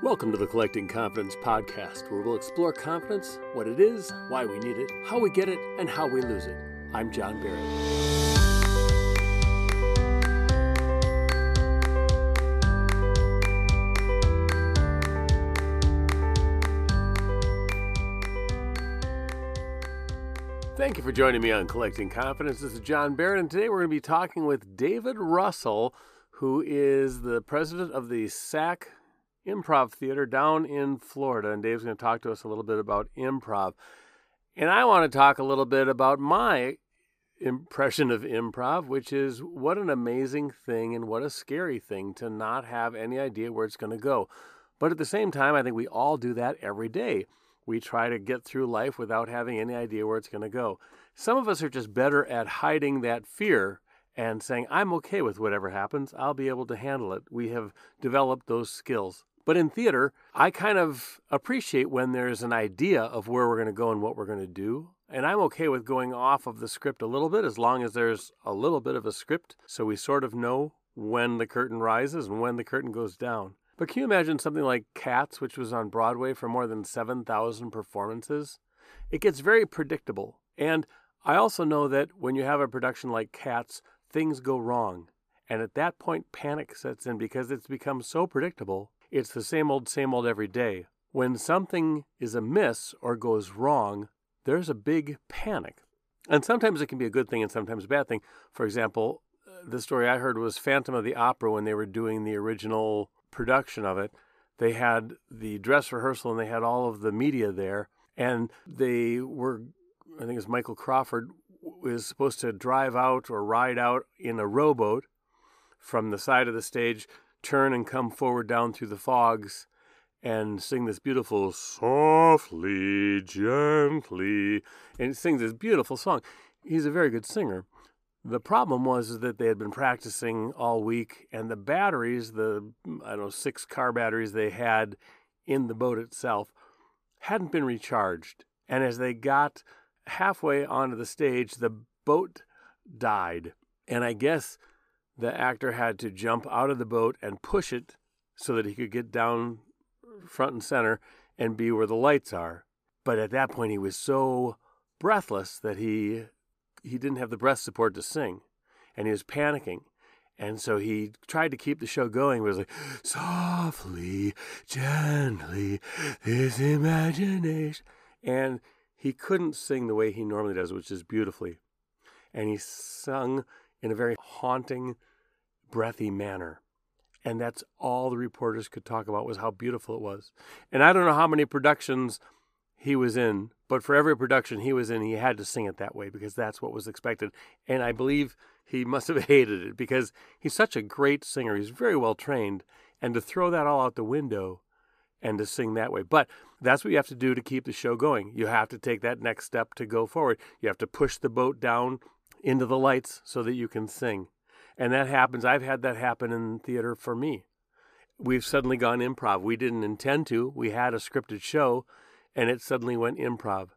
Welcome to the Collecting Confidence podcast, where we'll explore confidence, what it is, why we need it, how we get it, and how we lose it. I'm John Barrett. Thank you for joining me on Collecting Confidence. This is John Barrett, and today we're going to be talking with David Russell, who is the president of the SAK Improv Theater down in Florida. And Dave's going to talk to us a little bit about improv. And I want to talk a little bit about my impression of improv, which is what an amazing thing and what a scary thing to not have any idea where it's going to go. But at the same time, I think we all do that every day. We try to get through life without having any idea where it's going to go. Some of us are just better at hiding that fear and saying, I'm okay with whatever happens. I'll be able to handle it. We have developed those skills. But in theater, I kind of appreciate when there's an idea of where we're going to go and what we're going to do. And I'm okay with going off of the script a little bit as long as there's a little bit of a script so we sort of know when the curtain rises and when the curtain goes down. But can you imagine something like Cats, which was on Broadway for more than 7,000 performances? It gets very predictable. And I also know that when you have a production like Cats, things go wrong. And at that point, panic sets in because it's become so predictable. It's the same old, same old every day. When something is amiss or goes wrong, there's a big panic. And sometimes it can be a good thing and sometimes a bad thing. For example, uh, the story I heard was Phantom of the Opera when they were doing the original production of it. They had the dress rehearsal and they had all of the media there. And they were, I think it's Michael Crawford, was supposed to drive out or ride out in a rowboat from the side of the stage, turn and come forward down through the fogs and sing this beautiful softly, gently, and sings this beautiful song. He's a very good singer. The problem was that they had been practicing all week, and the batteries, the I don't know six car batteries they had in the boat itself, hadn't been recharged. And as they got halfway onto the stage, the boat died. And I guess the actor had to jump out of the boat and push it so that he could get down front and center and be where the lights are. But at that point, he was so breathless that he he didn't have the breath support to sing, and he was panicking. And so he tried to keep the show going. But was like softly, gently, this imagination, and he couldn't sing the way he normally does, which is beautifully. And he sung in a very haunting, breathy manner. And that's all the reporters could talk about was how beautiful it was. And I don't know how many productions he was in, but for every production he was in, he had to sing it that way because that's what was expected. And I believe he must have hated it because he's such a great singer. He's very well trained. And to throw that all out the window and to sing that way. But that's what you have to do to keep the show going. You have to take that next step to go forward. You have to push the boat down into the lights so that you can sing. And that happens. I've had that happen in theater for me. We've suddenly gone improv. We didn't intend to. We had a scripted show and it suddenly went improv.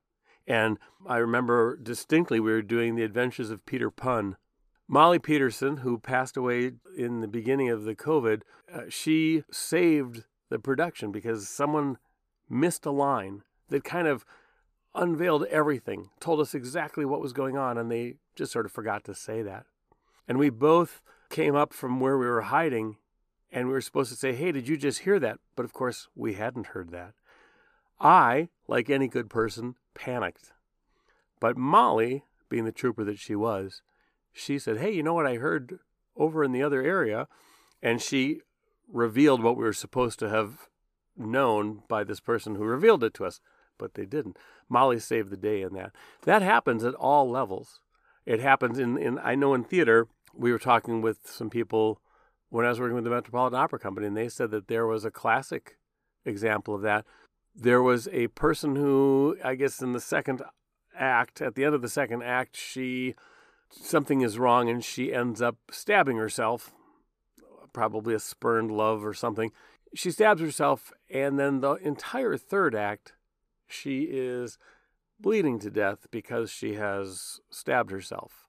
And I remember distinctly we were doing the adventures of Peter Pun. Molly Peterson, who passed away in the beginning of the COVID, uh, she saved the production because someone missed a line that kind of unveiled everything, told us exactly what was going on, and they just sort of forgot to say that. And we both came up from where we were hiding, and we were supposed to say, Hey, did you just hear that? But of course, we hadn't heard that. I, like any good person, panicked. But Molly, being the trooper that she was, she said, Hey, you know what I heard over in the other area? And she revealed what we were supposed to have known by this person who revealed it to us, but they didn't. Molly saved the day in that. That happens at all levels. It happens in, in I know in theater, we were talking with some people when I was working with the Metropolitan Opera Company, and they said that there was a classic example of that. There was a person who, I guess, in the second act, at the end of the second act, she something is wrong and she ends up stabbing herself, probably a spurned love or something. She stabs herself, and then the entire third act, she is bleeding to death because she has stabbed herself.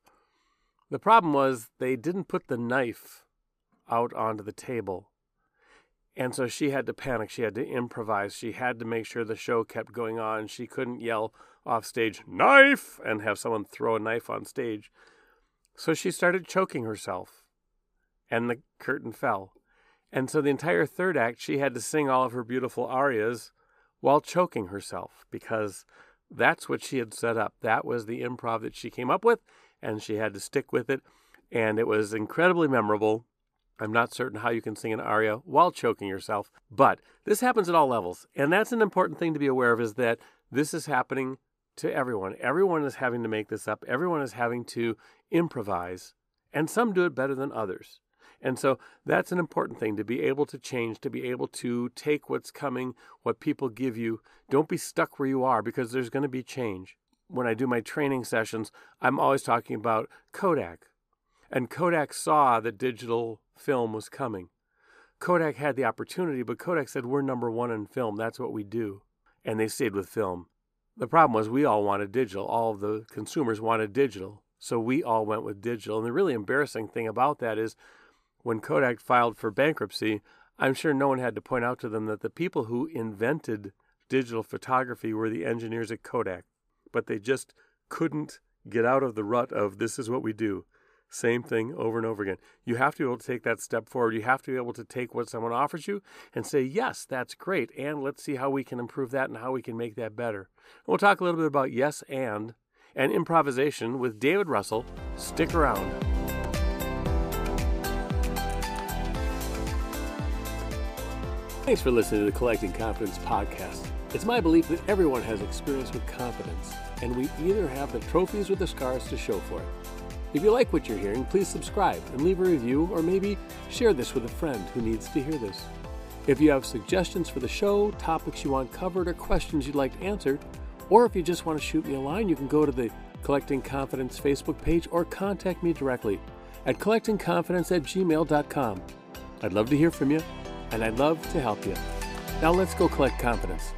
The problem was they didn't put the knife out onto the table. And so she had to panic. She had to improvise. She had to make sure the show kept going on. She couldn't yell off stage, knife, and have someone throw a knife on stage. So she started choking herself, and the curtain fell. And so the entire third act, she had to sing all of her beautiful arias while choking herself because that's what she had set up. That was the improv that she came up with, and she had to stick with it. And it was incredibly memorable. I'm not certain how you can sing an aria while choking yourself, but this happens at all levels. And that's an important thing to be aware of is that this is happening to everyone. Everyone is having to make this up. Everyone is having to improvise, and some do it better than others. And so that's an important thing to be able to change, to be able to take what's coming, what people give you. Don't be stuck where you are because there's going to be change. When I do my training sessions, I'm always talking about Kodak. And Kodak saw that digital film was coming. Kodak had the opportunity, but Kodak said, We're number one in film. That's what we do. And they stayed with film. The problem was we all wanted digital. All the consumers wanted digital. So we all went with digital. And the really embarrassing thing about that is when Kodak filed for bankruptcy, I'm sure no one had to point out to them that the people who invented digital photography were the engineers at Kodak. But they just couldn't get out of the rut of this is what we do. Same thing over and over again. You have to be able to take that step forward. You have to be able to take what someone offers you and say, yes, that's great. And let's see how we can improve that and how we can make that better. We'll talk a little bit about yes and and improvisation with David Russell. Stick around. Thanks for listening to the Collecting Confidence podcast. It's my belief that everyone has experience with confidence, and we either have the trophies or the scars to show for it. If you like what you're hearing, please subscribe and leave a review, or maybe share this with a friend who needs to hear this. If you have suggestions for the show, topics you want covered, or questions you'd like answered, or if you just want to shoot me a line, you can go to the Collecting Confidence Facebook page or contact me directly at collectingconfidence at gmail.com. I'd love to hear from you, and I'd love to help you. Now let's go collect confidence.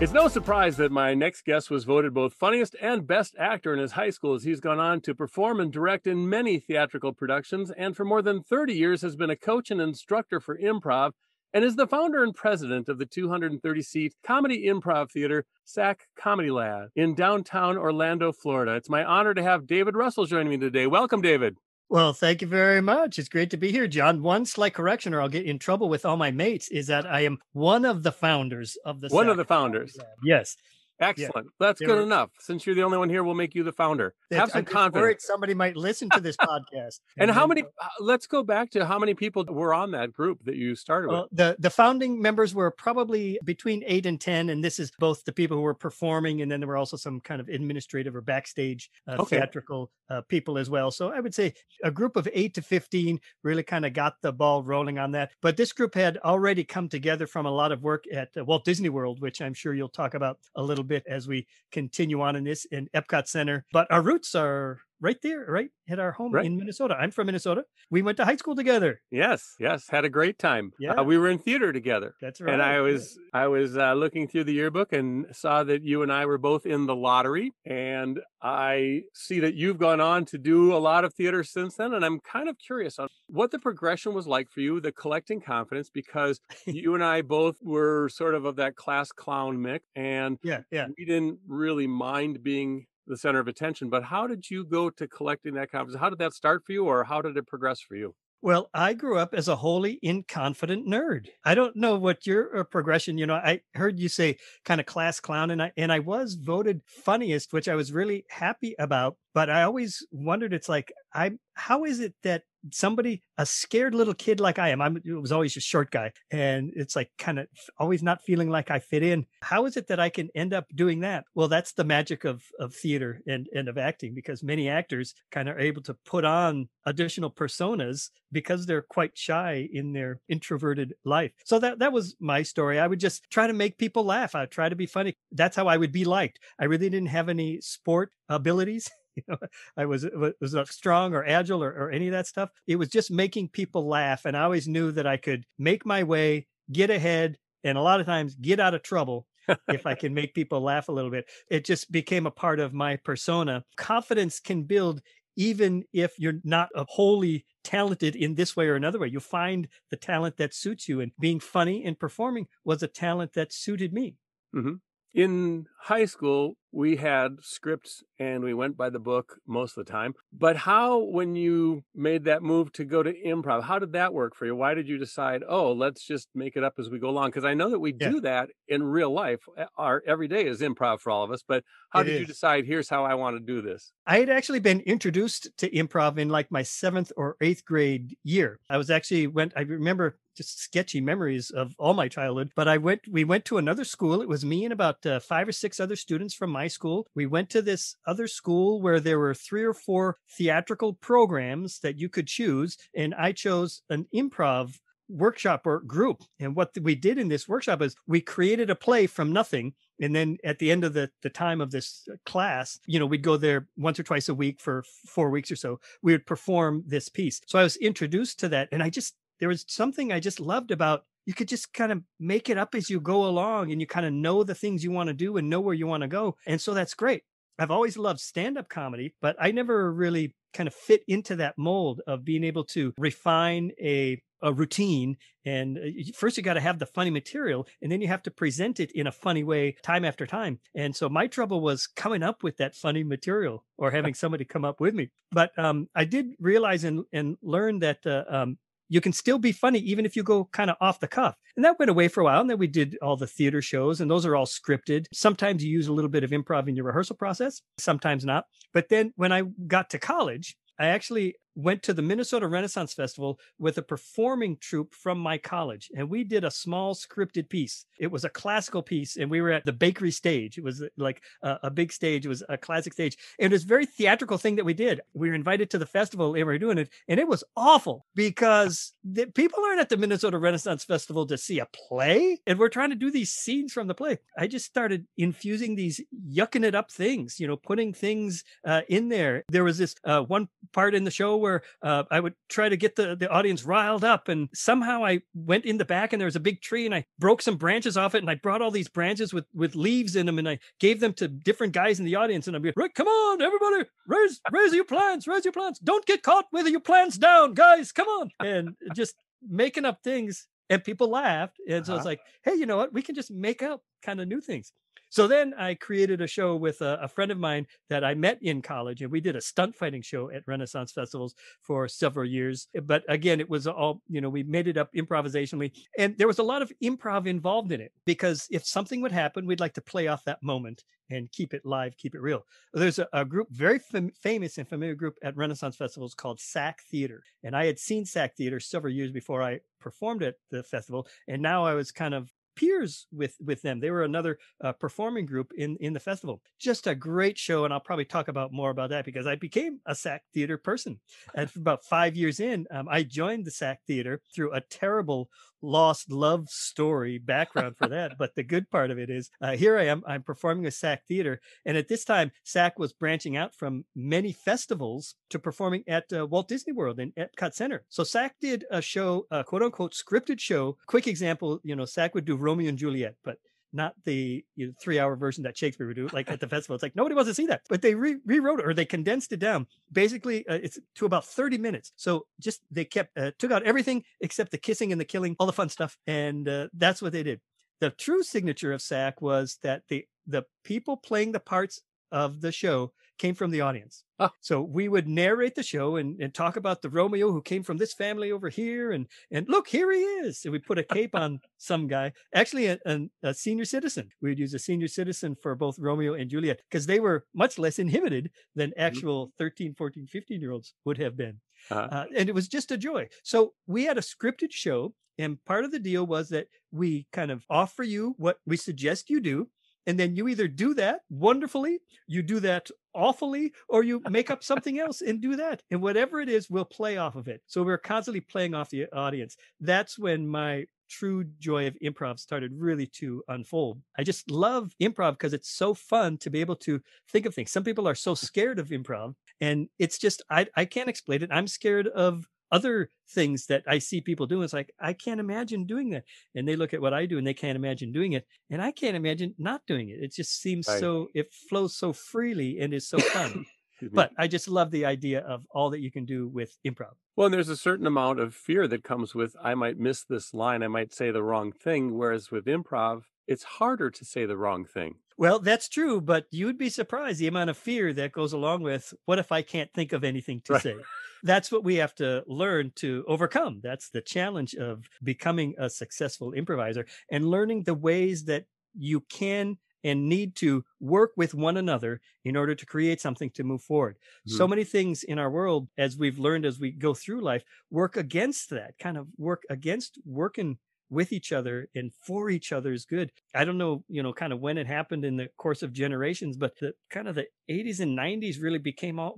It's no surprise that my next guest was voted both funniest and best actor in his high school as he's gone on to perform and direct in many theatrical productions and for more than 30 years has been a coach and instructor for improv and is the founder and president of the 230 seat comedy improv theater SAK Comedy Lab in downtown Orlando, Florida. It's my honor to have David Russell joining me today. Welcome, David. Well, thank you very much. It's great to be here, John. One slight correction, or I'll get in trouble with all my mates, is that I am one of the founders of the. One of the founders. Yes. Excellent. Yeah. That's good were, enough. Since you're the only one here, we'll make you the founder. Have some confidence. somebody might listen to this podcast. And, and how many? Uh, let's go back to how many people were on that group that you started well, with. The the founding members were probably between eight and ten, and this is both the people who were performing, and then there were also some kind of administrative or backstage uh, okay. theatrical uh, people as well. So I would say a group of eight to fifteen really kind of got the ball rolling on that. But this group had already come together from a lot of work at uh, Walt Disney World, which I'm sure you'll talk about a little bit as we continue on in this in Epcot Center. But our roots are right there, right at our home right. in Minnesota. I'm from Minnesota. We went to high school together. Yes, yes, had a great time. Yeah, uh, we were in theater together. That's right. And I was. I was uh, looking through the yearbook and saw that you and I were both in the lottery. And I see that you've gone on to do a lot of theater since then. And I'm kind of curious on what the progression was like for you, the collecting confidence, because you and I both were sort of of that class clown mix, and yeah, yeah, we didn't really mind being the center of attention. But how did you go to collecting that confidence? How did that start for you, or how did it progress for you? Well, I grew up as a wholly inconfident nerd. I don't know what your uh, progression, you know, I heard you say kind of class clown and I and I was voted funniest, which I was really happy about, but I always wondered it's like I how is it that somebody a scared little kid like i am i was always a short guy and it's like kind of always not feeling like i fit in how is it that i can end up doing that? Well that's the magic of of theater and and of acting because many actors kind of are able to put on additional personas because they're quite shy in their introverted life. So that that was my story. I would just try to make people laugh. I would try to be funny. That's how i would be liked. I really didn't have any sport abilities you know, I was was not strong or agile or, or any of that stuff. It was just making people laugh, and I always knew that I could make my way, get ahead, and a lot of times get out of trouble if I can make people laugh a little bit. It just became a part of my persona. Confidence can build even if you're not a wholly talented in this way or another way. You find the talent that suits you. And being funny and performing was a talent that suited me. Mm-hmm. In high school, we had scripts and we went by the book most of the time. But how, when you made that move to go to improv, how did that work for you? Why did you decide, oh, let's just make it up as we go along? Because I know that we yeah. do that in real life. Eh, our every day is improv for all of us. But how it did is. you decide, here's how I want to do this? I had actually been introduced to improv in like my seventh or eighth grade year. I was actually went, I remember just sketchy memories of all my childhood. But I went, we went to another school. It was me and about uh, five or six other students from my school. We went to this other school where there were three or four theatrical programs that you could choose. And I chose an improv workshop or group. And what we did in this workshop is we created a play from nothing. And then at the end of the, the time of this uh, class, you know, we'd go there once or twice a week for four weeks or so. We would perform this piece. So I was introduced to that. And I just, there was something I just loved about you could just kind of make it up as you go along and you kind of know the things you want to do and know where you want to go. And so that's great. I've always loved stand up comedy, but I never really kind of fit into that mold of being able to refine a a routine and uh, first you got to have the funny material and then you have to present it in a funny way time after time and so my trouble was coming up with that funny material or having somebody come up with me but um, i did realize and, and learn that uh, um, you can still be funny even if you go kind of off the cuff. And that went away for a while. And then we did all the theater shows, and those are all scripted. Sometimes you use a little bit of improv in your rehearsal process, sometimes not. But then when I got to college, I actually went to the Minnesota Renaissance Festival with a performing troupe from my college, and we did a small scripted piece. It was a classical piece, and we were at the bakery stage. It was uh, like a, a big stage, it was a classic stage. And it was a very theatrical thing that we did. We were invited to the festival, and we were doing it, and it was awful because the, people aren't at the Minnesota Renaissance Festival to see a play, and we're trying to do these scenes from the play. I just started infusing these yucking it up things, you know, putting things uh, in there. There was this uh, one part in the show where uh, I would try to get the, the audience riled up. And somehow I went in the back and there was a big tree and I broke some branches off it and I brought all these branches with, with leaves in them and I gave them to different guys in the audience. And I'd be like, come on, everybody, raise, raise your plants, raise your plants. Don't get caught with your plants down, guys. Come on. And just making up things and people laughed. And so uh-huh. it's like, hey, you know what? We can just make up kind of new things. So then I created a show with a, a, friend of mine that I met in college, and we did a stunt fighting show at Renaissance festivals for several years. Eh, but again, it was all, you know, we made it up improvisationally. And there was a lot of improv involved in it because if something would happen, we'd like to play off that moment and keep it live, keep it real. There's a, a group, very fam- famous and familiar group at Renaissance festivals called SAK Theater. And I had seen SAK Theater several years before I performed at the festival. And now I was kind of peers with with them. They were another uh, performing group in in the festival. Just a great show, and I'll probably talk about more about that because I became a SAK theater person. And about five years in, um, I joined the SAK theater through a terrible lost love story background for that. but the good part of it is uh, here I am. I'm performing with SAK Theater. And at this time, SAK was branching out from many festivals to performing at uh, Walt Disney World and Epcot Center. So SAK did a show, a quote unquote scripted show. Quick example, you know, SAK would do Romeo and Juliet, but not the you know, three hour version that Shakespeare would do, like at the festival. It's like nobody wants to see that, but they re- rewrote it or they condensed it down. Basically, uh, it's to about 30 minutes. So just they kept, uh, took out everything except the kissing and the killing, all the fun stuff. And uh, that's what they did. The true signature of SAK was that the, the people playing the parts of the show came from the audience. Oh. So we would narrate the show and, and talk about the Romeo who came from this family over here. And, and look, here he is. And we put a cape on some guy, actually a, a, a, senior citizen. We would use a senior citizen for both Romeo and Juliet because they were much less inhibited than mm-hmm. actual 13, 14, 15 year olds would have been. Uh-huh. Uh, and it was just a joy. So we had a scripted show. And part of the deal was that we kind of offer you what we suggest you do and then you either do that wonderfully, you do that awfully, or you make up something else and do that. And whatever it is, we'll play off of it. So we're constantly playing off the audience. That's when my true joy of improv started really to unfold. I just love improv because it's so fun to be able to think of things. Some people are so scared of improv, and it's just I I can't explain it. I'm scared of other things that I see people doing. It's like, I can't imagine doing that. And they look at what I do and they can't imagine doing it. And I can't imagine not doing it. It just seems right. so, it flows so freely and is so fun. but I just love the idea of all that you can do with improv. Well, and there's a certain amount of fear that comes with I might miss this line, I might say the wrong thing. Whereas with improv, it's harder to say the wrong thing. Well, that's true, but you'd be surprised the amount of fear that goes along with what if I can't think of anything to right. say? That's what we have to learn to overcome. That's the challenge of becoming a successful improviser and learning the ways that you can and need to work with one another in order to create something to move forward. Mm-hmm. So many things in our world, as we've learned as we go through life, work against that, kind of work against working with each other and for each other's good. I don't know, you know, kind of when it happened in the course of generations, but the kind of the 80s and 90s really became all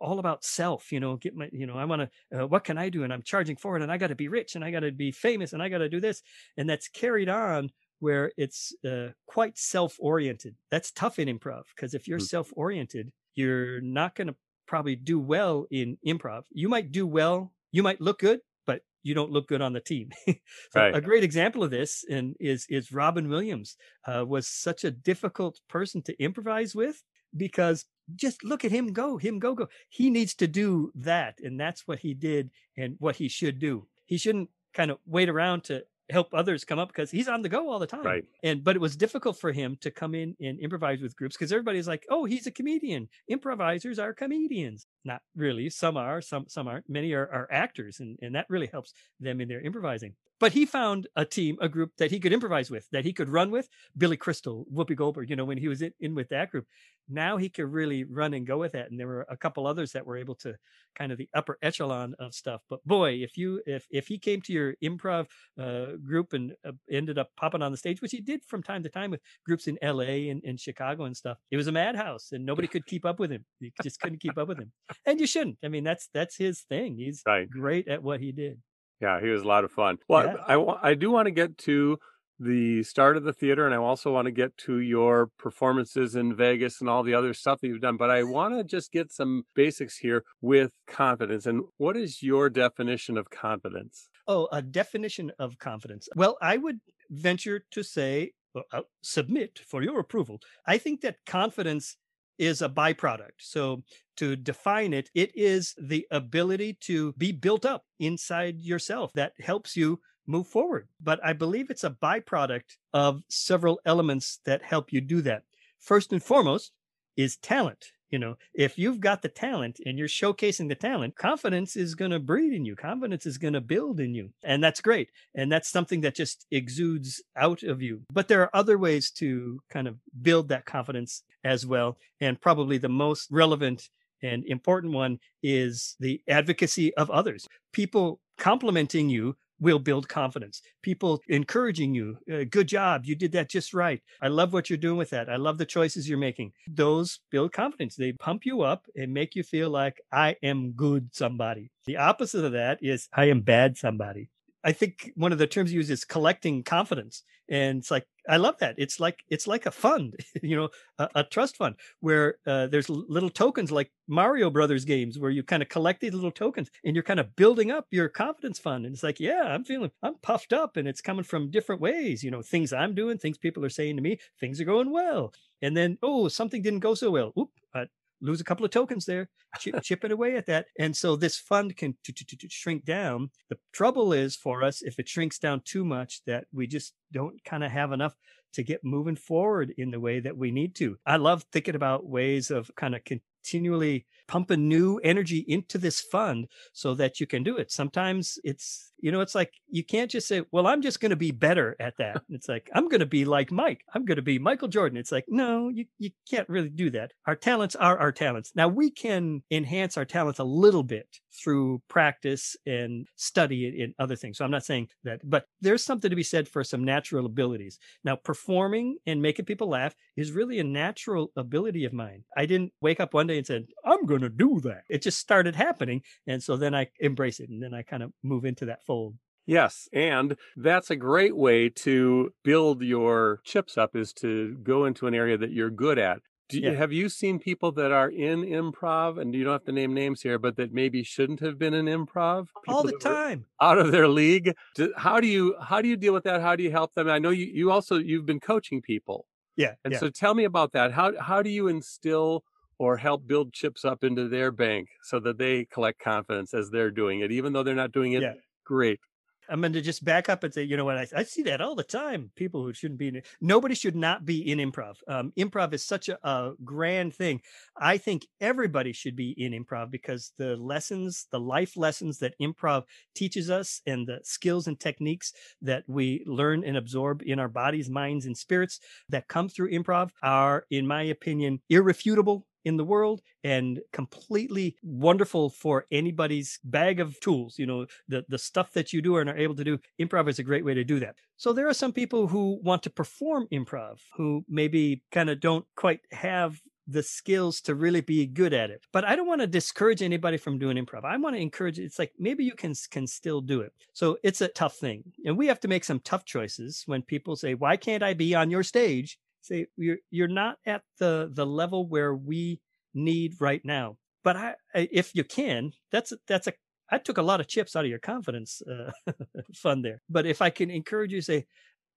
all about self, you know, get my, you know, I want to uh, what can I do and I'm charging for it and I got to be rich and I got to be famous and I got to do this and that's carried on where it's uh, quite self-oriented. That's tough in improv because if you're mm-hmm. self-oriented, you're not going to probably do well in improv. You might do well, you might look good, you don't look good on the team. so right. A great example of this and is is Robin Williams uh, was such a difficult person to improvise with because just look at him go, him go go. He needs to do that, and that's what he did and what he should do. He shouldn't kind of wait around to help others come up because he's on the go all the time. Right. And but it was difficult for him to come in and improvise with groups because everybody's like, oh, he's a comedian. Improvisers are comedians. Not really. Some are, some some aren't. Many are, are actors, and, and that really helps them in their improvising. But he found a team, a group that he could improvise with, that he could run with. Billy Crystal, Whoopi Goldberg, you know, when he was in, in with that group. Now he could really run and go with that. And there were a couple others that were able to kind of the upper echelon of stuff. But boy, if you if if he came to your improv uh, group and uh, ended up popping on the stage, which he did from time to time with groups in L.A. and, and Chicago and stuff, it was a madhouse, and nobody could keep up with him. You just couldn't keep up with him, and you shouldn't. I mean, that's that's his thing. He's right. great at what he did. Yeah, he was a lot of fun. Well, yeah. I, I, I do want to get to the start of the theater, and I also want to get to your performances in Vegas and all the other stuff that you've done. But I want to just get some basics here with confidence. And what is your definition of confidence? Oh, a definition of confidence. Well, I would venture to say, well, submit for your approval. I think that confidence is a byproduct. So, to define it, it is the ability to be built up inside yourself that helps you move forward. But I believe it's a byproduct of several elements that help you do that. First and foremost is talent. You know, if you've got the talent and you're showcasing the talent, confidence is going to breed in you. Confidence is going to build in you. And that's great. And that's something that just exudes out of you. But there are other ways to kind of build that confidence as well. And probably the most relevant and important one is the advocacy of others. People complimenting you will build confidence. People encouraging you, uh, good job, you did that just right. I love what you're doing with that. I love the choices you're making. Those build confidence. They pump you up and make you feel like I am good somebody. The opposite of that is I am bad somebody. I think one of the terms used is collecting confidence. And it's like, I love that. It's like, it's like a fund, you know, a, a trust fund where uh, there's little tokens like Mario Brothers games where you kind of collect these little tokens and you're kind of building up your confidence fund. And it's like, yeah, I'm feeling, I'm puffed up and it's coming from different ways, you know, things I'm doing, things people are saying to me, things are going well. And then, oh, something didn't go so well. Oop, uh, lose a couple of tokens there, chip, chipping away at that. And so this fund can t- t- t- shrink down. The trouble is for us, if it shrinks down too much, that we just don't kind of have enough to get moving forward in the way that we need to. I love thinking about ways of kind of continually pumping new energy into this fund so that you can do it. Sometimes it's, you know, it's like you can't just say, well, I'm just going to be better at that. It's like, I'm going to be like Mike. I'm going to be Michael Jordan. It's like, no, you, you can't really do that. Our talents are our talents. Now we can enhance our talents a little bit through practice and study and other things. So I'm not saying that, but there's something to be said for some natural abilities. Now, performing and making people laugh is really a natural ability of mine. I didn't wake up one day and said, I'm going to do that. It just started happening. And so then I embrace it and then I kind of move into that fold. Yes, and that's a great way to build your chips up is to go into an area that you're good at. Do you, Yeah. have you seen people that are in improv, and you don't have to name names here, but that maybe shouldn't have been in improv? All the time. out of their league. Do, how do you how do you deal with that? How do you help them? I know you you also you've been coaching people, Yeah. and yeah. so tell me about that. How how do you instill or help build chips up into their bank so that they collect confidence as they're doing it, even though they're not doing it Yeah. great? I'm going to just back up and say, you know what? I, I see that all the time. People who shouldn't be in it. Nobody should not be in improv. Um, improv is such a, a grand thing. I think everybody should be in improv because the lessons, the life lessons that improv teaches us and the skills and techniques that we learn and absorb in our bodies, minds, and spirits that come through improv are, in my opinion, irrefutable in the world and completely wonderful for anybody's bag of tools you know the the stuff that you do and are able to do improv is a great way to do that. So there are some people who want to perform improv who maybe kind of don't quite have the skills to really be good at it. But i don't want to discourage anybody from doing improv. I want to encourage it's like maybe you can can still do it. So it's a tough thing. And we have to make some tough choices when people say why can't i be on your stage say you're you're not at the the level where we need right now. But i if you can that's that's a i took a lot of chips out of your confidence uh, fund there. But if i can encourage you say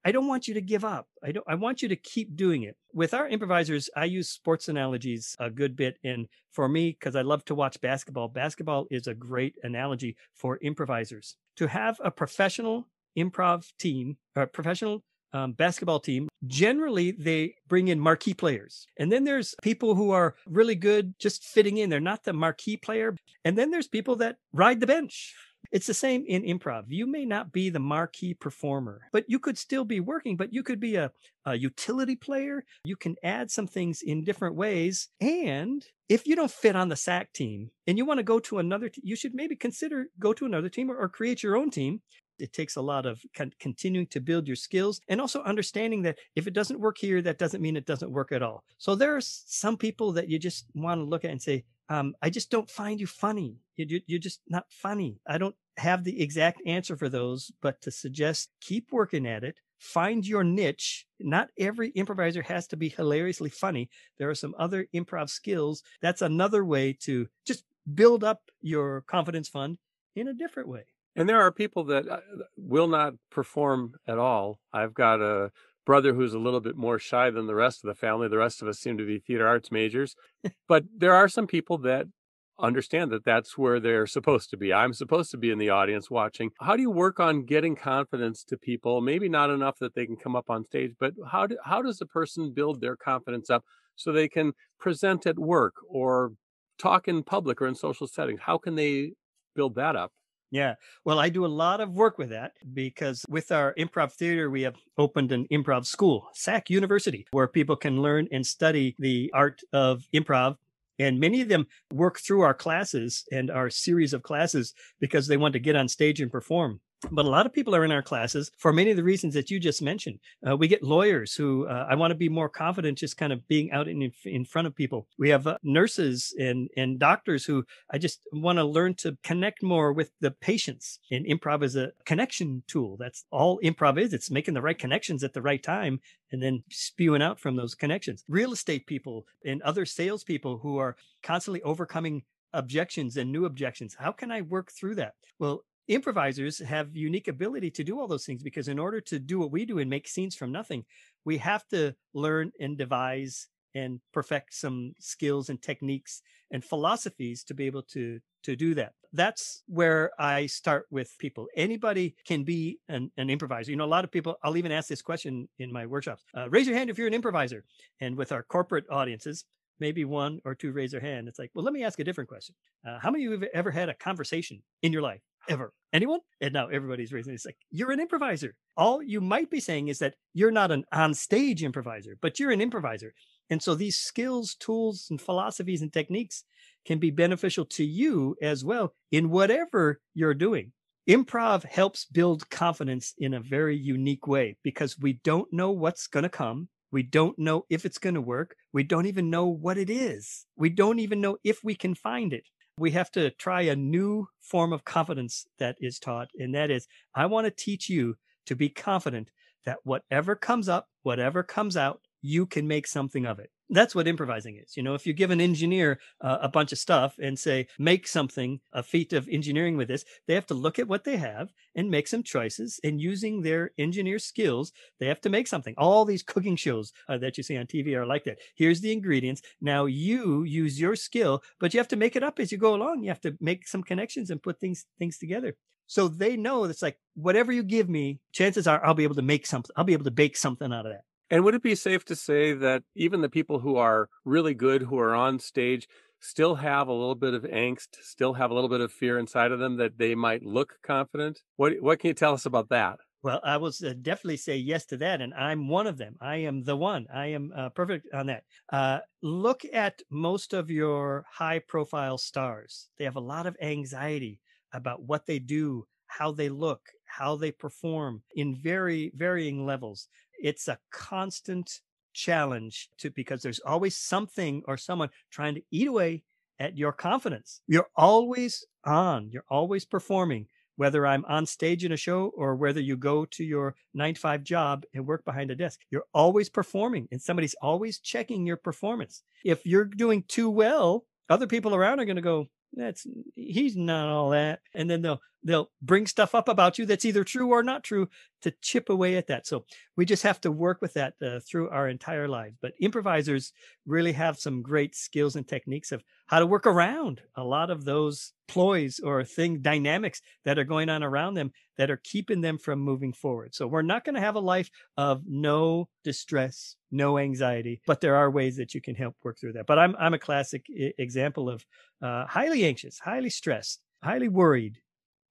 i don't want you to give up. I don't i want you to keep doing it. With our improvisers i use sports analogies a good bit. And for me because i love to watch basketball basketball is a great analogy for improvisers. To have a professional improv team a professional um, basketball team, generally they bring in marquee players. And then there's people who are really good just fitting in. They're not the marquee player. And then there's people that ride the bench. It's the same in improv. You may not be the marquee performer, but you could still be working, but you could be a, a utility player. You can add some things in different ways. And if you don't fit on the SAK team and you want to go to another, you should maybe consider go to another team or, or create your own team it takes a lot of con- continuing to build your skills and also understanding that if it doesn't work here that doesn't mean it doesn't work at all. So there are some people that you just want to look at and say um, i just don't find you funny. You, you, you're just not funny. I don't have the exact answer for those but to suggest keep working at it. Find your niche. Not every improviser has to be hilariously funny. There are some other improv skills. That's another way to just build up your confidence fund in a different way And there are people that uh, will not perform at all. I've got a brother who's a little bit more shy than the rest of the family. The rest of us seem to be theater arts majors. but there are some people that understand that that's where they're supposed to be. I'm supposed to be in the audience watching. How do you work on getting confidence to people? Maybe not enough that they can come up on stage, but how do, how does a person build their confidence up so they can present at work or talk in public or in social settings? How can they build that up? Yeah. Well, I do a lot of work with that because with our improv theater, we have opened an improv school, SAK University, where people can learn and study the art of improv. And many of them work through our classes and our series of classes because they want to get on stage and perform. But a lot of people are in our classes for many of the reasons that you just mentioned. Uh, we get lawyers who uh, I want to be more confident just kind of being out in, in front of people. We have uh, nurses and, and doctors who I just want to learn to connect more with the patients. And improv is a connection tool. That's all improv is. It's making the right connections at the right time and then spewing out from those connections. Real estate people and other salespeople who are constantly overcoming objections and new objections. How can I work through that? Well, improvisers have unique ability to do all those things because in order to do what we do and make scenes from nothing, we have to learn and devise and perfect some skills and techniques and philosophies to be able to to do that. That's where i start with people. Anybody can be an, an improviser. You know a lot of people i'll even ask this question in my workshops uh, raise your hand if you're an improviser. And with our corporate audiences maybe one or two raise their hand. It's like well let me ask a different question. Uh, how many of you have ever had a conversation in your life ever anyone and now everybody's raising it's like you're an improviser all you might be saying is that you're not an on stage improviser but you're an improviser and so these skills, tools, and philosophies and techniques can be beneficial to you as well in whatever you're doing. Improv helps build confidence in a very unique way because we don't know what's going to come. We don't know if it's going to work. We don't even know what it is. We don't even know if we can find it. We have to try a new form of confidence that is taught. And that is, I want to teach you to be confident that whatever comes up, whatever comes out, you can make something of it. That's what improvising is. You know, if you give an engineer uh, a bunch of stuff and say, make something, a feat of engineering with this, they have to look at what they have and make some choices. And using their engineer skills, they have to make something. All these cooking shows uh, that you see on TV are like that. Here's the ingredients. Now you use your skill, but you have to make it up as you go along. You have to make some connections and put things things together. So they know it's like whatever you give me, chances are I'll be able to make something. I'll be able to bake something out of that. And would it be safe to say that even the people who are really good, who are on stage, still have a little bit of angst, still have a little bit of fear inside of them that they might look confident? What What can you tell us about that? Well, I will uh, definitely say yes to that, and I'm one of them. I am the one. I am uh, perfect on that. Uh, look at most of your high-profile stars. They have a lot of anxiety about what they do, how they look, how they perform in very varying levels it's a constant challenge to because there's always something or someone trying to eat away at your confidence. You're always on, you're always performing, whether I'm on stage in a show or whether you go to your nine to five job and work behind a desk. You're always performing and somebody's always checking your performance. If you're doing too well, other people around are going to go, that's he's not all that and then they'll they'll bring stuff up about you that's either true or not true to chip away at that. So we just have to work with that uh, through our entire lives. But improvisers really have some great skills and techniques of how to work around a lot of those ploys or thing dynamics that are going on around them that are keeping them from moving forward. So we're not going to have a life of no distress no anxiety but there are ways that you can help work through that. But i'm i'm a classic I- example of uh, highly anxious highly stressed highly worried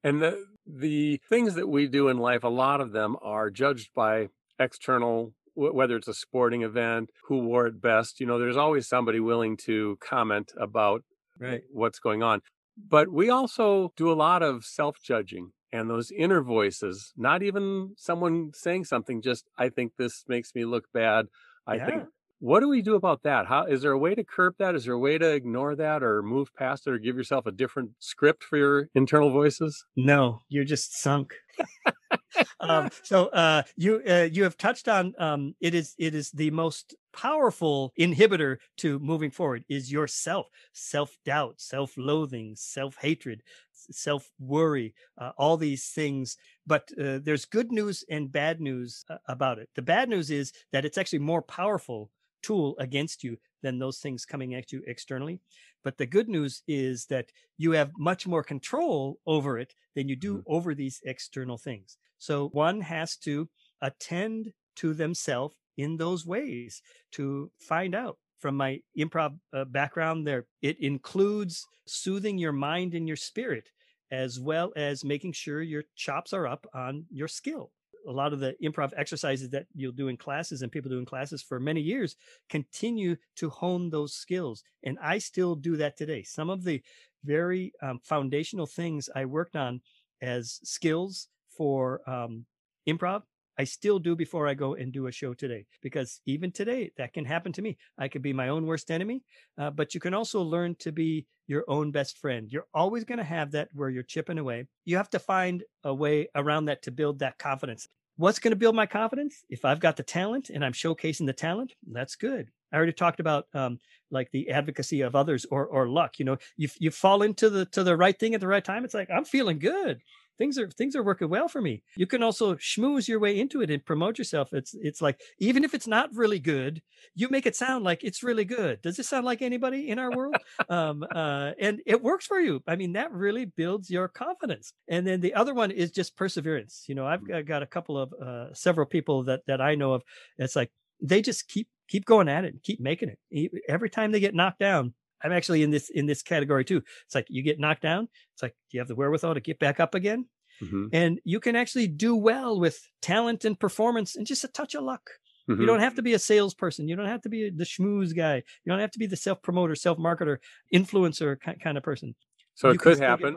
and the the things that we do in life, a lot of them are judged by external whether it's a sporting event, who wore it best. You know, there's always somebody willing to comment about right. what's going on. But we also do a lot of self judging and those inner voices, not even someone saying something, just, I think this makes me look bad. I yeah. think what do we do about that? How is there a way to curb that? Is there a way to ignore that or move past it or give yourself a different script for your internal voices? No, you're just sunk. um, so uh, you uh, you have touched on um, it is it is the most powerful inhibitor to moving forward is yourself self doubt self loathing self hatred self worry uh, all these things but uh, there's good news and bad news uh, about it the bad news is that it's actually more powerful tool against you than those things coming at you externally. But the good news is that you have much more control over it than you do mm-hmm. over these external things. So one has to attend to themselves in those ways to find out from my improv uh, background there it includes soothing your mind and your spirit as well as making sure your chops are up on your skill a lot of the improv exercises that you'll do in classes and people do in classes for many years continue to hone those skills. And I still do that today. Some of the very um, foundational things I worked on as skills for um, improv, I still do before I go and do a show today. Because even today, that can happen to me. I could be my own worst enemy, uh, but you can also learn to be your own best friend. You're always going to have that where you're chipping away. You have to find a way around that to build that confidence. What's going to build my confidence? If I've got the talent and I'm showcasing the talent, that's good. I already talked about um, like the advocacy of others or or luck. You know, you you fall into the to the right thing at the right time. It's like I'm feeling good things are things are working well for me. You can also schmooze your way into it and promote yourself. It's it's like even if it's not really good, you make it sound like it's really good. Does this sound like anybody in our world? um, uh, and it works for you. I mean, that really builds your confidence. And then the other one is just perseverance. You know, I've mm. got a couple of uh, several people that that I know of. It's like they just keep keep going at it and keep making it. Every time they get knocked down, I'm actually in this in this category too. It's like you get knocked down. It's like do you have the wherewithal to get back up again? Mm-hmm. And you can actually do well with talent and performance and just a touch of luck. Mm-hmm. You don't have to be a salesperson. You don't have to be the schmooze guy. You don't have to be the self promoter, self marketer, influencer kind of person. So you it could happen.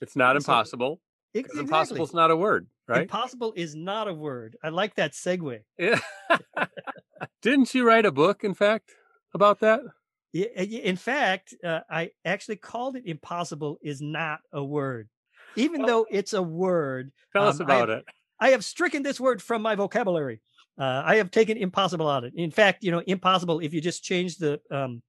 It's not impossible. Exactly. Impossible is not a word, right? Impossible is not a word. I like that segue. Yeah. Didn't you write a book, in fact, about that? In fact, uh, I actually called it impossible is not a word, even well, though it's a word. Tell um, us about I it. I have stricken this word from my vocabulary. Uh, I have taken impossible out of it. In fact, you know, impossible, if you just change the um,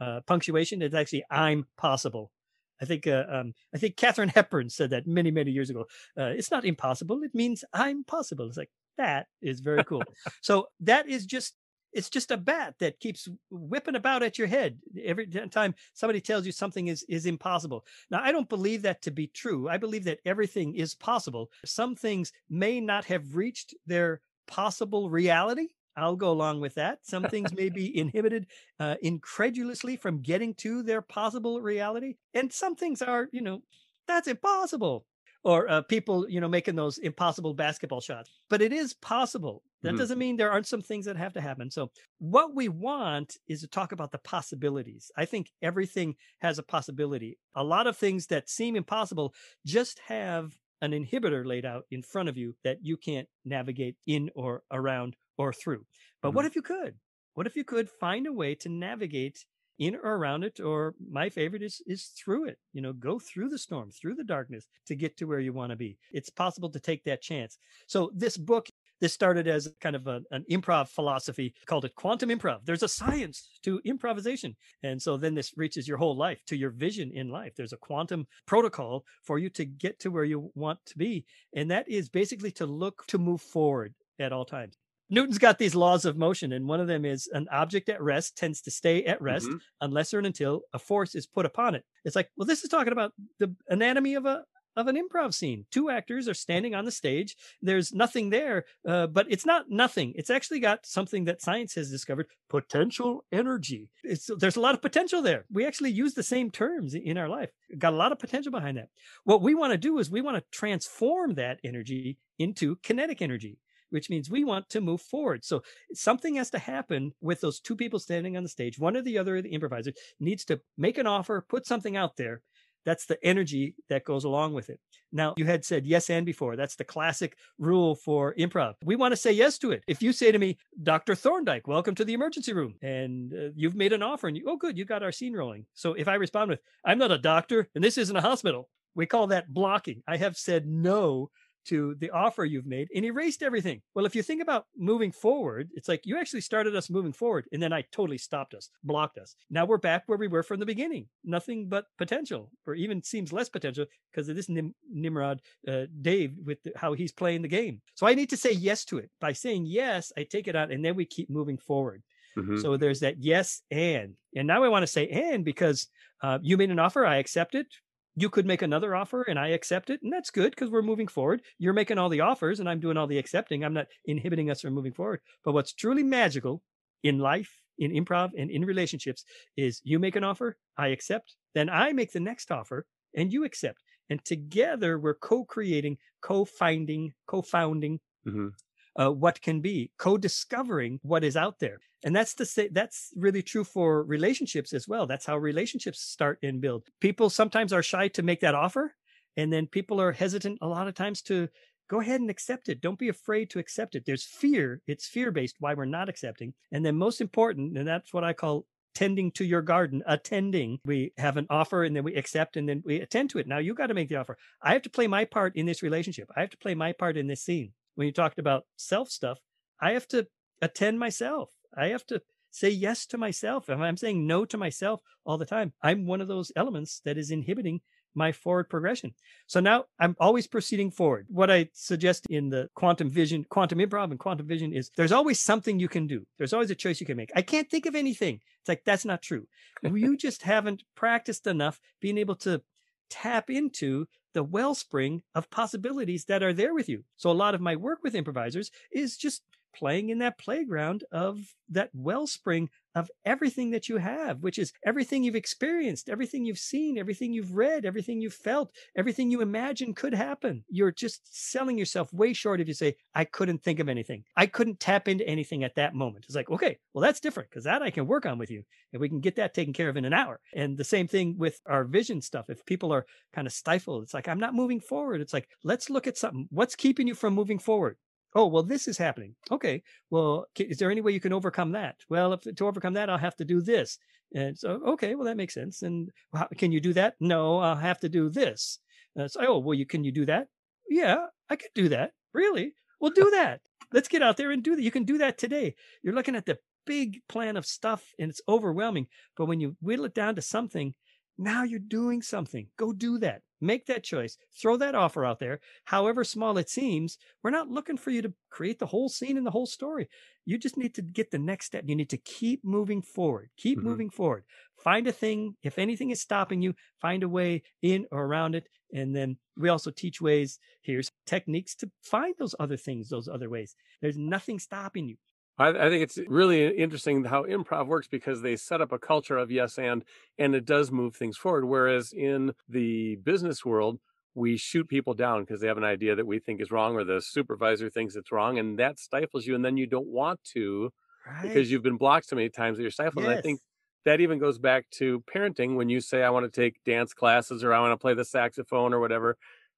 uh, punctuation, it's actually I'm possible. I think uh, um, I think Katharine Hepburn said that many many years ago. Uh, it's not impossible; it means I'm possible. It's like that is very cool. so that is just it's just a bat that keeps whipping about at your head every time somebody tells you something is is impossible. Now, I don't believe that to be true. I believe that everything is possible. Some things may not have reached their possible reality. I'll go along with that. Some things may be inhibited uh, incredulously from getting to their possible reality, and some things are, you know, that's impossible or uh, people you know making those impossible basketball shots but it is possible. That mm-hmm. doesn't mean there aren't some things that have to happen. So what we want is to talk about the possibilities. I think everything has a possibility. A lot of things that seem impossible just have an inhibitor laid out in front of you that you can't navigate in or around or through. But mm-hmm. what if you could? What if you could find a way to navigate in or around it, or my favorite is is through it. You know, go through the storm, through the darkness to get to where you want to be. It's possible to take that chance. So this book this started as kind of a, an improv philosophy called it quantum improv there's a science to improvisation and so then this reaches your whole life to your vision in life there's a quantum protocol for you to get to where you want to be and that is basically to look to move forward at all times Newton's got these laws of motion, and one of them is an object at rest tends to stay at rest mm-hmm. unless or until a force is put upon it. It's like, well, this is talking about the anatomy of a of an improv scene. Two actors are standing on the stage. There's nothing there, uh, but it's not nothing. It's actually got something that science has discovered: potential energy. It's, there's a lot of potential there. We actually use the same terms in our life. Got a lot of potential behind that. What we want to do is we want to transform that energy into kinetic energy which means we want to move forward. So something has to happen with those two people standing on the stage. One or the other, the improviser, needs to make an offer, put something out there. That's the energy that goes along with it. Now, you had said yes and before. That's the classic rule for improv. We want to say yes to it. If you say to me, Dr. Thorndyke, welcome to the emergency room, and uh, you've made an offer, and you, oh, good, you got our scene rolling. So if I respond with, I'm not a doctor, and this isn't a hospital, we call that blocking. I have said no to the offer you've made and erased everything. Well, if you think about moving forward, it's like you actually started us moving forward and then I totally stopped us, blocked us. Now we're back where we were from the beginning. Nothing but potential, or even seems less potential because of this Nim- Nimrod uh, Dave with the, how he's playing the game. So I need to say yes to it. By saying yes, I take it out and then we keep moving forward. Mm-hmm. So there's that yes and. And now I want to say and because uh, you made an offer, I accept it you could make another offer and I accept it. And that's good because we're moving forward. You're making all the offers and I'm doing all the accepting. I'm not inhibiting us from moving forward. But what's truly magical in life, in improv, and in relationships is you make an offer, I accept, then I make the next offer and you accept. And together we're co creating, co finding, co founding mm-hmm. Uh, what can be, co discovering what is out there. And that's the say that's really true for relationships as well. That's how relationships start and build. People sometimes are shy to make that offer and then people are hesitant a lot of times to go ahead and accept it. Don't be afraid to accept it. There's fear. It's fear based why we're not accepting. And then most important and that's what i call tending to your garden attending. We have an offer and then we accept and then we attend to it. Now you got to make the offer. I have to play my part in this relationship. I have to play my part in this scene when you talked about self stuff i have to attend myself I have to say yes to myself. If I'm saying no to myself all the time, I'm one of those elements that is inhibiting my forward progression. So now I'm always proceeding forward. What I suggest in the quantum vision, quantum improv and quantum vision is there's always something you can do. There's always a choice you can make. I can't think of anything. It's like, that's not true. you just haven't practiced enough being able to tap into the wellspring of possibilities that are there with you. So a lot of my work with improvisers is just playing in that playground of that wellspring of everything that you have, which is everything you've experienced, everything you've seen, everything you've read, everything you've felt, everything you imagine could happen. You're just selling yourself way short if you say, I couldn't think of anything. I couldn't tap into anything at that moment. It's like, okay, well, that's different because that I can work on with you and we can get that taken care of in an hour. And the same thing with our vision stuff. If people are kind of stifled, it's like, I'm not moving forward. It's like, let's look at something. What's keeping you from moving forward? Oh, well, this is happening. Okay. Well, is there any way you can overcome that? Well, if, to overcome that, I'll have to do this. And so, okay, well, that makes sense. And how, can you do that? No, I'll have to do this. Uh, so, oh, well, you can you do that? Yeah, I could do that. Really? Well, do that. Let's get out there and do that. You can do that today. You're looking at the big plan of stuff and it's overwhelming. But when you whittle it down to something, now you're doing something. Go do that. Make that choice. Throw that offer out there. However small it seems, we're not looking for you to create the whole scene and the whole story. You just need to get the next step. You need to keep moving forward. Keep mm-hmm. moving forward. Find a thing. If anything is stopping you, find a way in or around it. And then we also teach ways. Here's techniques to find those other things, those other ways. There's nothing stopping you. I, I, think it's really interesting how improv works because they set up a culture of yes and, and it does move things forward. Whereas in the business world, we shoot people down because they have an idea that we think is wrong or the supervisor thinks it's wrong and that stifles you and then you don't want to right. because you've been blocked so many times that you're stifled. Yes. And I think that even goes back to parenting when you say, I want to take dance classes or I want to play the saxophone or whatever.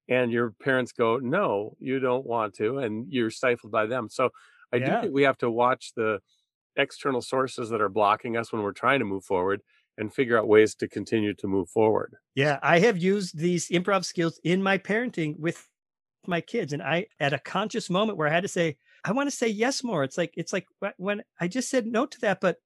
And your parents go, no, you don't want to. And you're stifled by them. So I yeah. do think we have to watch the external sources that are blocking us when we're trying to move forward and figure out ways to continue to move forward. Yeah, I have used these improv skills in my parenting with my kids and I at a conscious moment where I had to say I want to say yes more. It's like it's like when I just said no to that but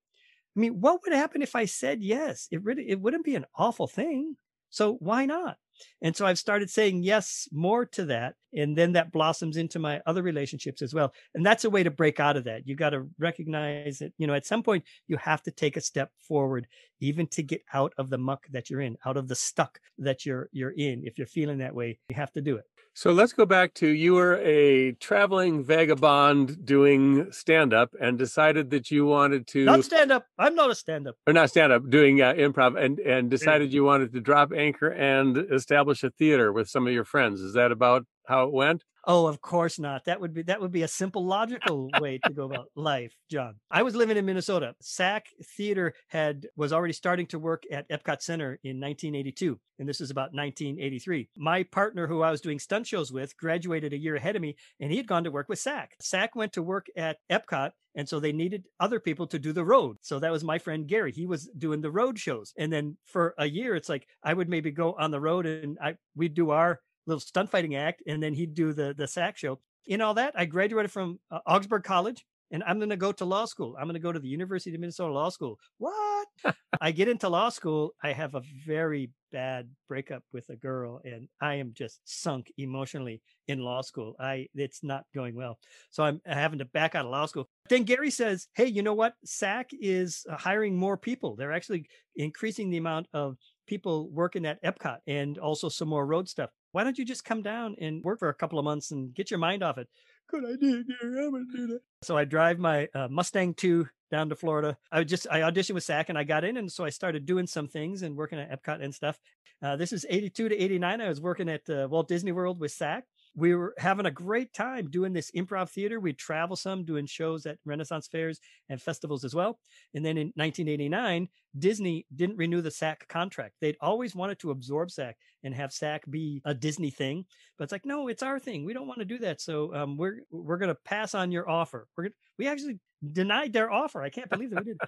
I mean, what would happen if I said yes? It really it wouldn't be an awful thing. So why not? And so I've started saying yes more to that. And then that blossoms into my other relationships as well. And that's a way to break out of that. You got to recognize that, you know, at some point you have to take a step forward, even to get out of the muck that you're in, out of the stuck that you're you're in. If you're feeling that way, you have to do it. So let's go back to you were a traveling vagabond doing stand up and decided that you wanted to not stand up. I'm not a stand up. Or not stand up, doing uh, improv and and decided you wanted to drop anchor and establish a theater with some of your friends. Is that about how it went? Oh, of course not. That would be that would be a simple logical way to go about life, John. I was living in Minnesota. SAK Theater had was already starting to work at Epcot Center in 1982, and this is about 1983. My partner who I was doing stunt shows with graduated a year ahead of me, and he had gone to work with SAK. SAK went to work at Epcot and so they needed other people to do the road. So that was my friend Gary. He was doing the road shows. And then for a year, it's like I would maybe go on the road and I we'd do our little stunt fighting act, and then he'd do the the SAK show. In all that, I graduated from uh, Augsburg College, and I'm going to go to law school. I'm going to go to the University of Minnesota Law School. What? I get into law school. I have a very bad breakup with a girl, and I am just sunk emotionally in law school. I it's not going well, so I'm having to back out of law school. Then Gary says, "Hey, you know what? SAK is uh, hiring more people. They're actually increasing the amount of people working at Epcot and also some more road stuff why don't you just come down and work for a couple of months and get your mind off it? Good idea, Gary. I'm gonna do that. So I drive my uh, Mustang 2 down to Florida. I just I auditioned with SAK and I got in, and so I started doing some things and working at Epcot and stuff. Uh, this is 82 to 89. I was working at uh, Walt Disney World with SAK. We were having a great time doing this improv theater. We'd travel some, doing shows at Renaissance fairs and festivals as well. And then in 1989, Disney didn't renew the SAK contract. They'd always wanted to absorb SAK and have SAK be a Disney thing, but it's like, no, it's our thing. We don't want to do that. So um, we're we're going to pass on your offer. We're gonna, we actually denied their offer. I can't believe that we did.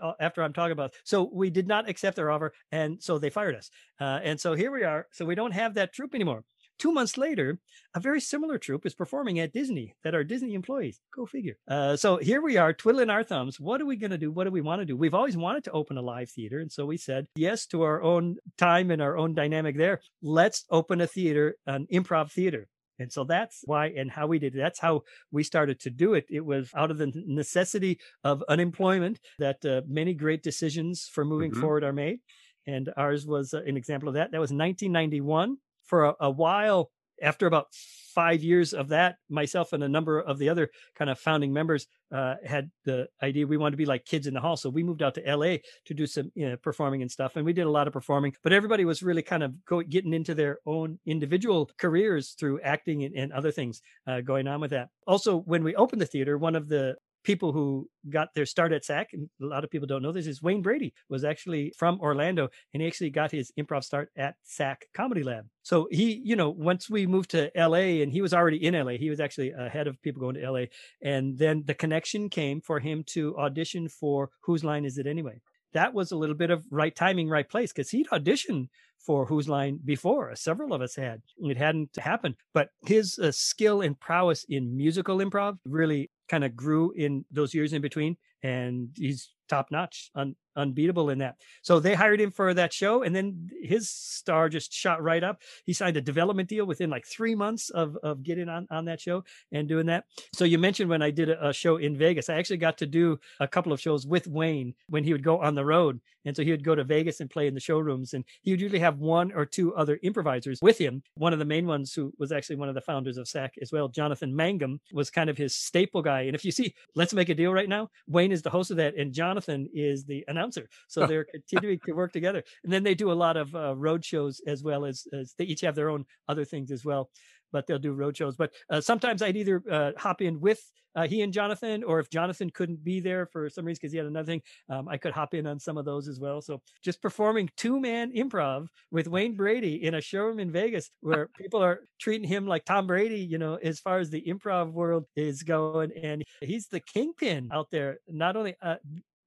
After I'm talking about, so we did not accept their offer, and so they fired us. Uh, and so here we are. So we don't have that troupe anymore. Two months later, a very similar troupe is performing at Disney that are Disney employees. Go figure. Uh, so here we are, twiddling our thumbs. What are we going to do? What do we want to do? We've always wanted to open a live theater. And so we said yes to our own time and our own dynamic there. Let's open a theater, an improv theater. And so that's why and how we did it. That's how we started to do it. It was out of the necessity of unemployment that uh, many great decisions for moving mm-hmm. forward are made. And ours was uh, an example of that. That was 1991 for a, a while after about five years of that, myself and a number of the other kind of founding members uh, had the idea we wanted to be like kids in the hall. So we moved out to LA to do some you know, performing and stuff. And we did a lot of performing, but everybody was really kind of go, getting into their own individual careers through acting and, and other things uh, going on with that. Also, when we opened the theater, one of the people who got their start at SAK, and a lot of people don't know this, is Wayne Brady was actually from Orlando, and he actually got his improv start at SAK Comedy Lab. So he, you know, once we moved to LA, and he was already in LA, he was actually ahead of people going to LA, and then the connection came for him to audition for Whose Line Is It Anyway? that was a little bit of right timing, right place because he'd auditioned for Whose Line before. Several of us had. It hadn't happened, but his uh, skill and prowess in musical improv really kind of grew in those years in between. And he's top notch, un- unbeatable in that. So they hired him for that show, and then his star just shot right up. He signed a development deal within like three months of of getting on on that show and doing that. So you mentioned when I did a, a show in Vegas, I actually got to do a couple of shows with Wayne when he would go on the road, and so he would go to Vegas and play in the showrooms, and he would usually have one or two other improvisers with him. One of the main ones, who was actually one of the founders of SAK as well, Jonathan Mangum, was kind of his staple guy. And if you see, let's make a deal right now. Wayne is the host of that, and Jonathan is the announcer. So they're continuing to work together. And then they do a lot of uh, road shows as well as, as they each have their own other things as well. But they'll do road shows. But uh, sometimes I'd either uh, hop in with uh, he and Jonathan, or if Jonathan couldn't be there for some reason because he had another thing, um, I could hop in on some of those as well. So just performing two man improv with Wayne Brady in a showroom in Vegas where people are treating him like Tom Brady, you know, as far as the improv world is going. And he's the kingpin out there, not only uh,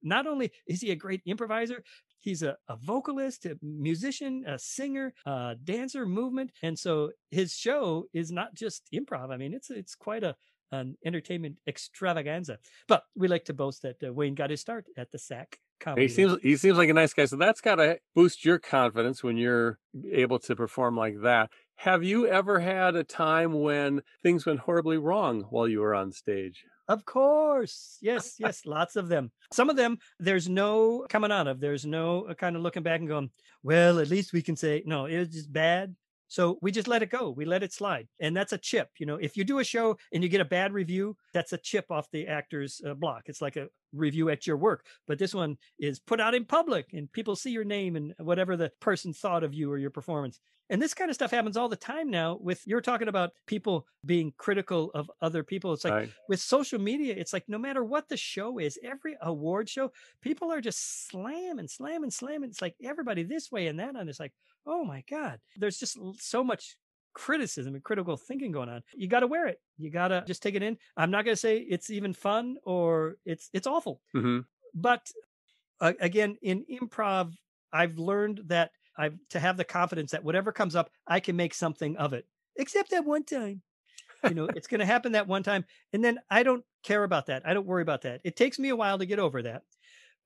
not only is he a great improviser, he's a, a vocalist, a musician, a singer, a dancer, movement. And so his show is not just improv. I mean, it's it's quite a an entertainment extravaganza. But we like to boast that uh, Wayne got his start at the SAK. Comedy he seems he seems like a nice guy, so that's got to boost your confidence when you're able to perform like that. Have you ever had a time when things went horribly wrong while you were on stage? Of course. Yes, yes, lots of them. Some of them there's no coming out of. There's no uh, kind of looking back and going, well, at least we can say, no, it was just bad. So we just let it go. We let it slide. And that's a chip. You know, if you do a show and you get a bad review, that's a chip off the actor's uh, block. It's like a review at your work. But this one is put out in public and people see your name and whatever the person thought of you or your performance. And this kind of stuff happens all the time now with you're talking about people being critical of other people. It's like right. with social media, it's like no matter what the show is, every award show, people are just slamming, slamming, slamming. It's like everybody this way and that. And it's like, oh my God, there's just so much criticism and critical thinking going on. You got to wear it. You got to just take it in. I'm not going to say it's even fun or it's it's awful. Mm-hmm. But uh, again, in improv, I've learned that I've to have the confidence that whatever comes up, I can make something of it. Except that one time. You know, it's going to happen that one time and then I don't care about that. I don't worry about that. It takes me a while to get over that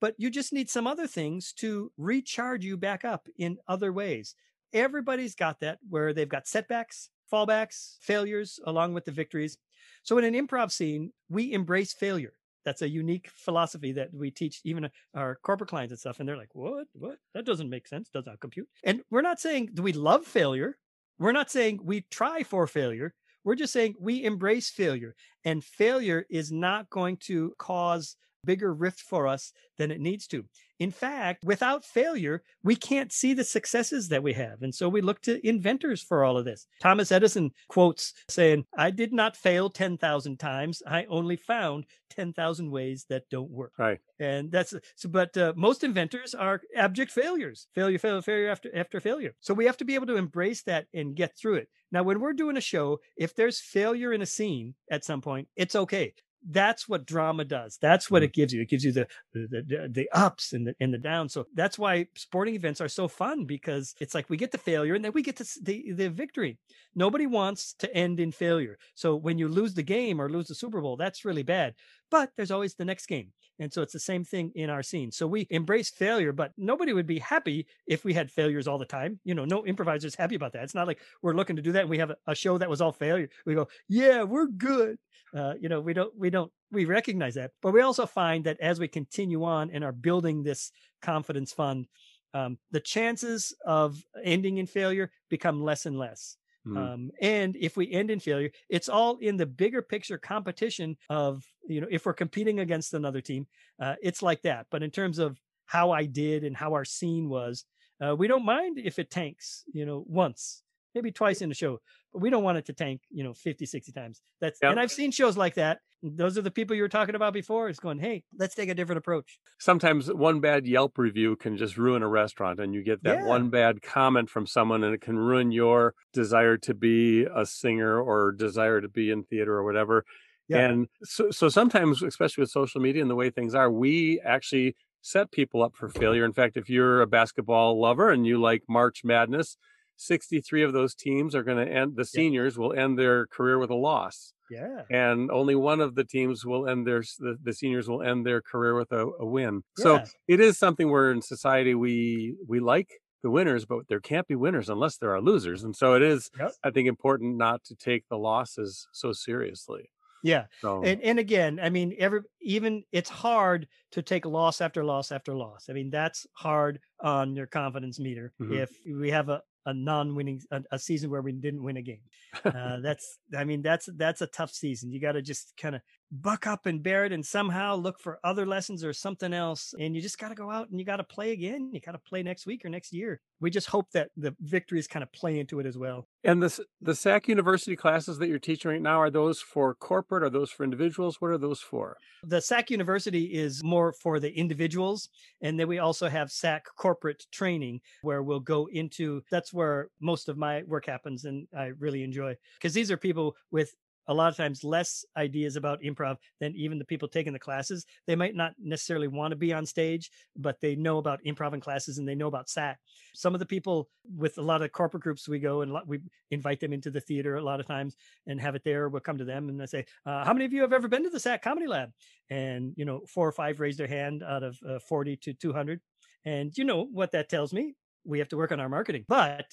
but you just need some other things to recharge you back up in other ways. Everybody's got that where they've got setbacks, fallbacks, failures, along with the victories. So in an improv scene, we embrace failure. That's a unique philosophy that we teach even uh, our corporate clients and stuff. And they're like, what? What? That doesn't make sense. Does not compute. And we're not saying, we love failure? We're not saying we try for failure. We're just saying we embrace failure. And failure is not going to cause bigger rift for us than it needs to. In fact, without failure, we can't see the successes that we have. And so we look to inventors for all of this. Thomas Edison quotes saying, I did not fail 10,000 times. I only found 10,000 ways that don't work. Right. And that's so, but uh, most inventors are abject failures, failure, failure, failure after, after failure. So we have to be able to embrace that and get through it. Now, when we're doing a show, if there's failure in a scene at some point, it's okay that's what drama does. That's what mm. it gives you. It gives you the, the the, ups and the and the downs. So that's why sporting events are so fun because it's like we get the failure and then we get the the, the victory. Nobody wants to end in failure. So when you lose the game or lose the Super Bowl, that's really bad. But there's always the next game. And so it's the same thing in our scene. So we embrace failure, but nobody would be happy if we had failures all the time. You know, no improviser's happy about that. It's not like we're looking to do that and we have a, show that was all failure. We go, yeah, we're good. Uh, you know, we don't, we don't, we recognize that. But we also find that as we continue on and are building this confidence fund, um, the chances of ending in failure become less and less. Mm. Um, and if we end in failure, it's all in the bigger picture competition of, you know, if we're competing against another team, uh, it's like that. But in terms of how I did and how our scene was, uh, we don't mind if it tanks, you know, once, maybe twice in the show, but we don't want it to tank, you know, 50, 60 times. That's, yep. and I've seen shows like that. Those are the people you were talking about before. It's going, hey, let's take a different approach. Sometimes one bad Yelp review can just ruin a restaurant, and you get that yeah. one bad comment from someone, and it can ruin your desire to be a singer or desire to be in theater or whatever. Yeah. And so, so sometimes, especially with social media and the way things are, we actually set people up for failure. In fact, if you're a basketball lover and you like March Madness, 63 of those teams are going to end, the seniors yeah. will end their career with a loss. Yeah. And only one of the teams will end their, the, the seniors will end their career with a, a win. Yeah. So it is something where in society we, we like the winners, but there can't be winners unless there are losers. And so it is, yep. I think, important not to take the losses so seriously. Yeah. So. And and again, I mean, every even it's hard to take loss after loss after loss. I mean, that's hard on your confidence meter mm-hmm. if we have a, a non-winning a, a, season where we didn't win a game. Uh, that's I mean that's that's a tough season. You got to just kind of buck up and bear it and somehow look for other lessons or something else and you just got to go out and you got to play again. You got to play next week or next year. We just hope that the victories kind of play into it as well. And the the SAK University classes that you're teaching right now are those for corporate? Are those for individuals? What are those for? The SAK University is more for the individuals, and then we also have SAK corporate training where we'll go into. That's where most of my work happens, and I really enjoy because these are people with a lot of times less ideas about improv than even the people taking the classes. They might not necessarily want to be on stage, but they know about improv and classes and they know about SAK. Some of the people with a lot of corporate groups, we go and we invite them into the theater a lot of times and have it there. We'll come to them and they say, uh, "How many of you have ever been to the SAK Comedy Lab?" And you know, four or five raise their hand out of uh, forty to two hundred. And you know what that tells me? We have to work on our marketing, but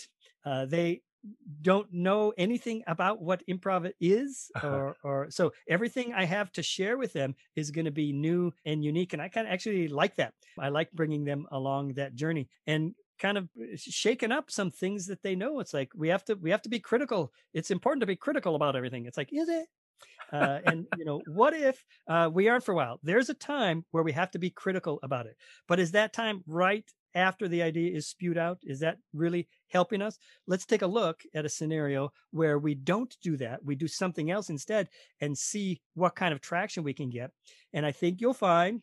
uh, they don't know anything about what improv is or or so everything i have to share with them is going to be new and unique and i kind of actually like that. I like bringing them along that journey and kind of uh, shaking up some things that they know. It's like we have to we have to be critical. It's important to be critical about everything. It's like is it? Uh, and you know what if uh, we aren't for a while? There's a time where we have to be critical about it but is that time right after the idea is spewed out? Is that really helping us? Let's take a look at a scenario where we don't do that. We do something else instead and see what kind of traction we can get. And I think you'll find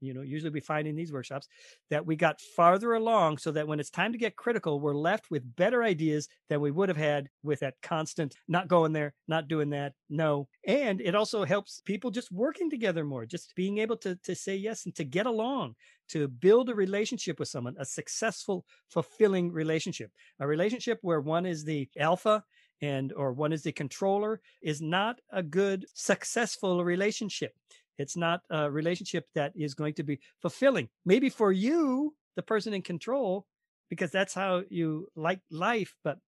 you know usually we find in these workshops that we got farther along so that when it's time to get critical we're left with better ideas than we would have had with that constant not going there not doing that no and it also helps people just working together more just being able to to say yes and to get along to build a relationship with someone a successful fulfilling relationship a relationship where one is the alpha and or one is the controller is not a good successful relationship it's not a relationship that is going to be fulfilling. Maybe for you, the person in control, because that's how you like life, but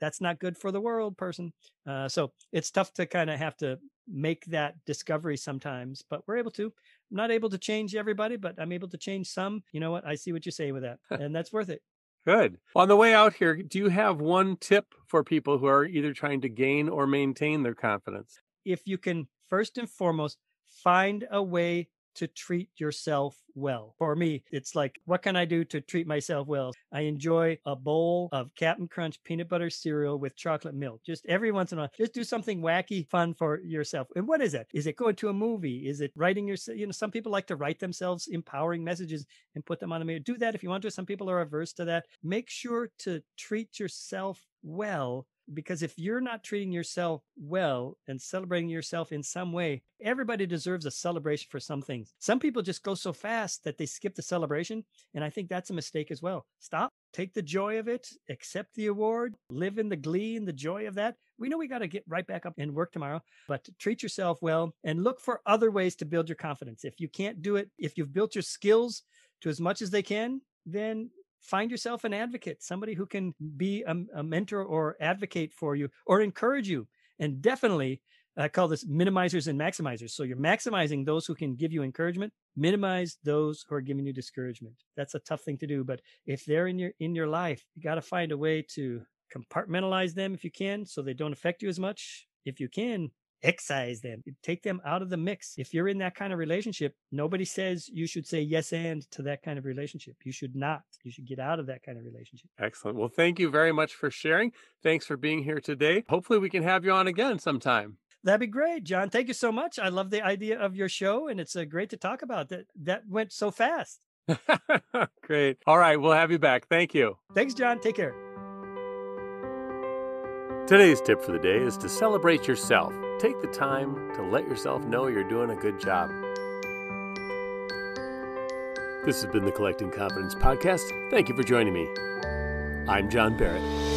that's not good for the world person. Uh, so it's tough to kind of have to make that discovery sometimes, but we're able to. I'm not able to change everybody, but I'm able to change some. You know what? I see what you're saying with that, and that's worth it. Good. On the way out here, do you have one tip for people who are either trying to gain or maintain their confidence? If you can, first and foremost, find a way to treat yourself well. For me, it's like, what can I do to treat myself well? I enjoy a bowl of Captain Crunch peanut butter cereal with chocolate milk. Just every once in a while, just do something wacky, fun for yourself. And what is it? Is it going to a movie? Is it writing your, you know, some people like to write themselves empowering messages and put them on a mirror. Do that if you want to. Some people are averse to that. Make sure to treat yourself well because if you're not treating yourself well and celebrating yourself in some way, everybody deserves a celebration for some things. Some people just go so fast that they skip the celebration. And I think that's a mistake as well. Stop, take the joy of it, accept the award, live in the glee and the joy of that. We know we got to get right back up and work tomorrow, but treat yourself well and look for other ways to build your confidence. If you can't do it, if you've built your skills to as much as they can, then find yourself an advocate, somebody who can be a, a mentor or advocate for you or encourage you. And definitely, I call this minimizers and maximizers. So you're maximizing those who can give you encouragement, minimize those who are giving you discouragement. That's a tough thing to do, but if they're in your in your life, you got to find a way to compartmentalize them if you can so they don't affect you as much. If you can, excise them, take them out of the mix. If you're in that kind of relationship, nobody says you should say yes and to that kind of relationship. You should not. You should get out of that kind of relationship. Excellent. Well, thank you very much for sharing. Thanks for being here today. Hopefully, we can have you on again sometime. That'd be great, John. Thank you so much. I love the idea of your show, and it's uh, great to talk about. That that went so fast. great. All right, we'll have you back. Thank you. Thanks, John. Take care. Today's tip for the day is to celebrate yourself. Take the time to let yourself know you're doing a good job. This has been the Collecting Confidence Podcast. Thank you for joining me. I'm John Barrett.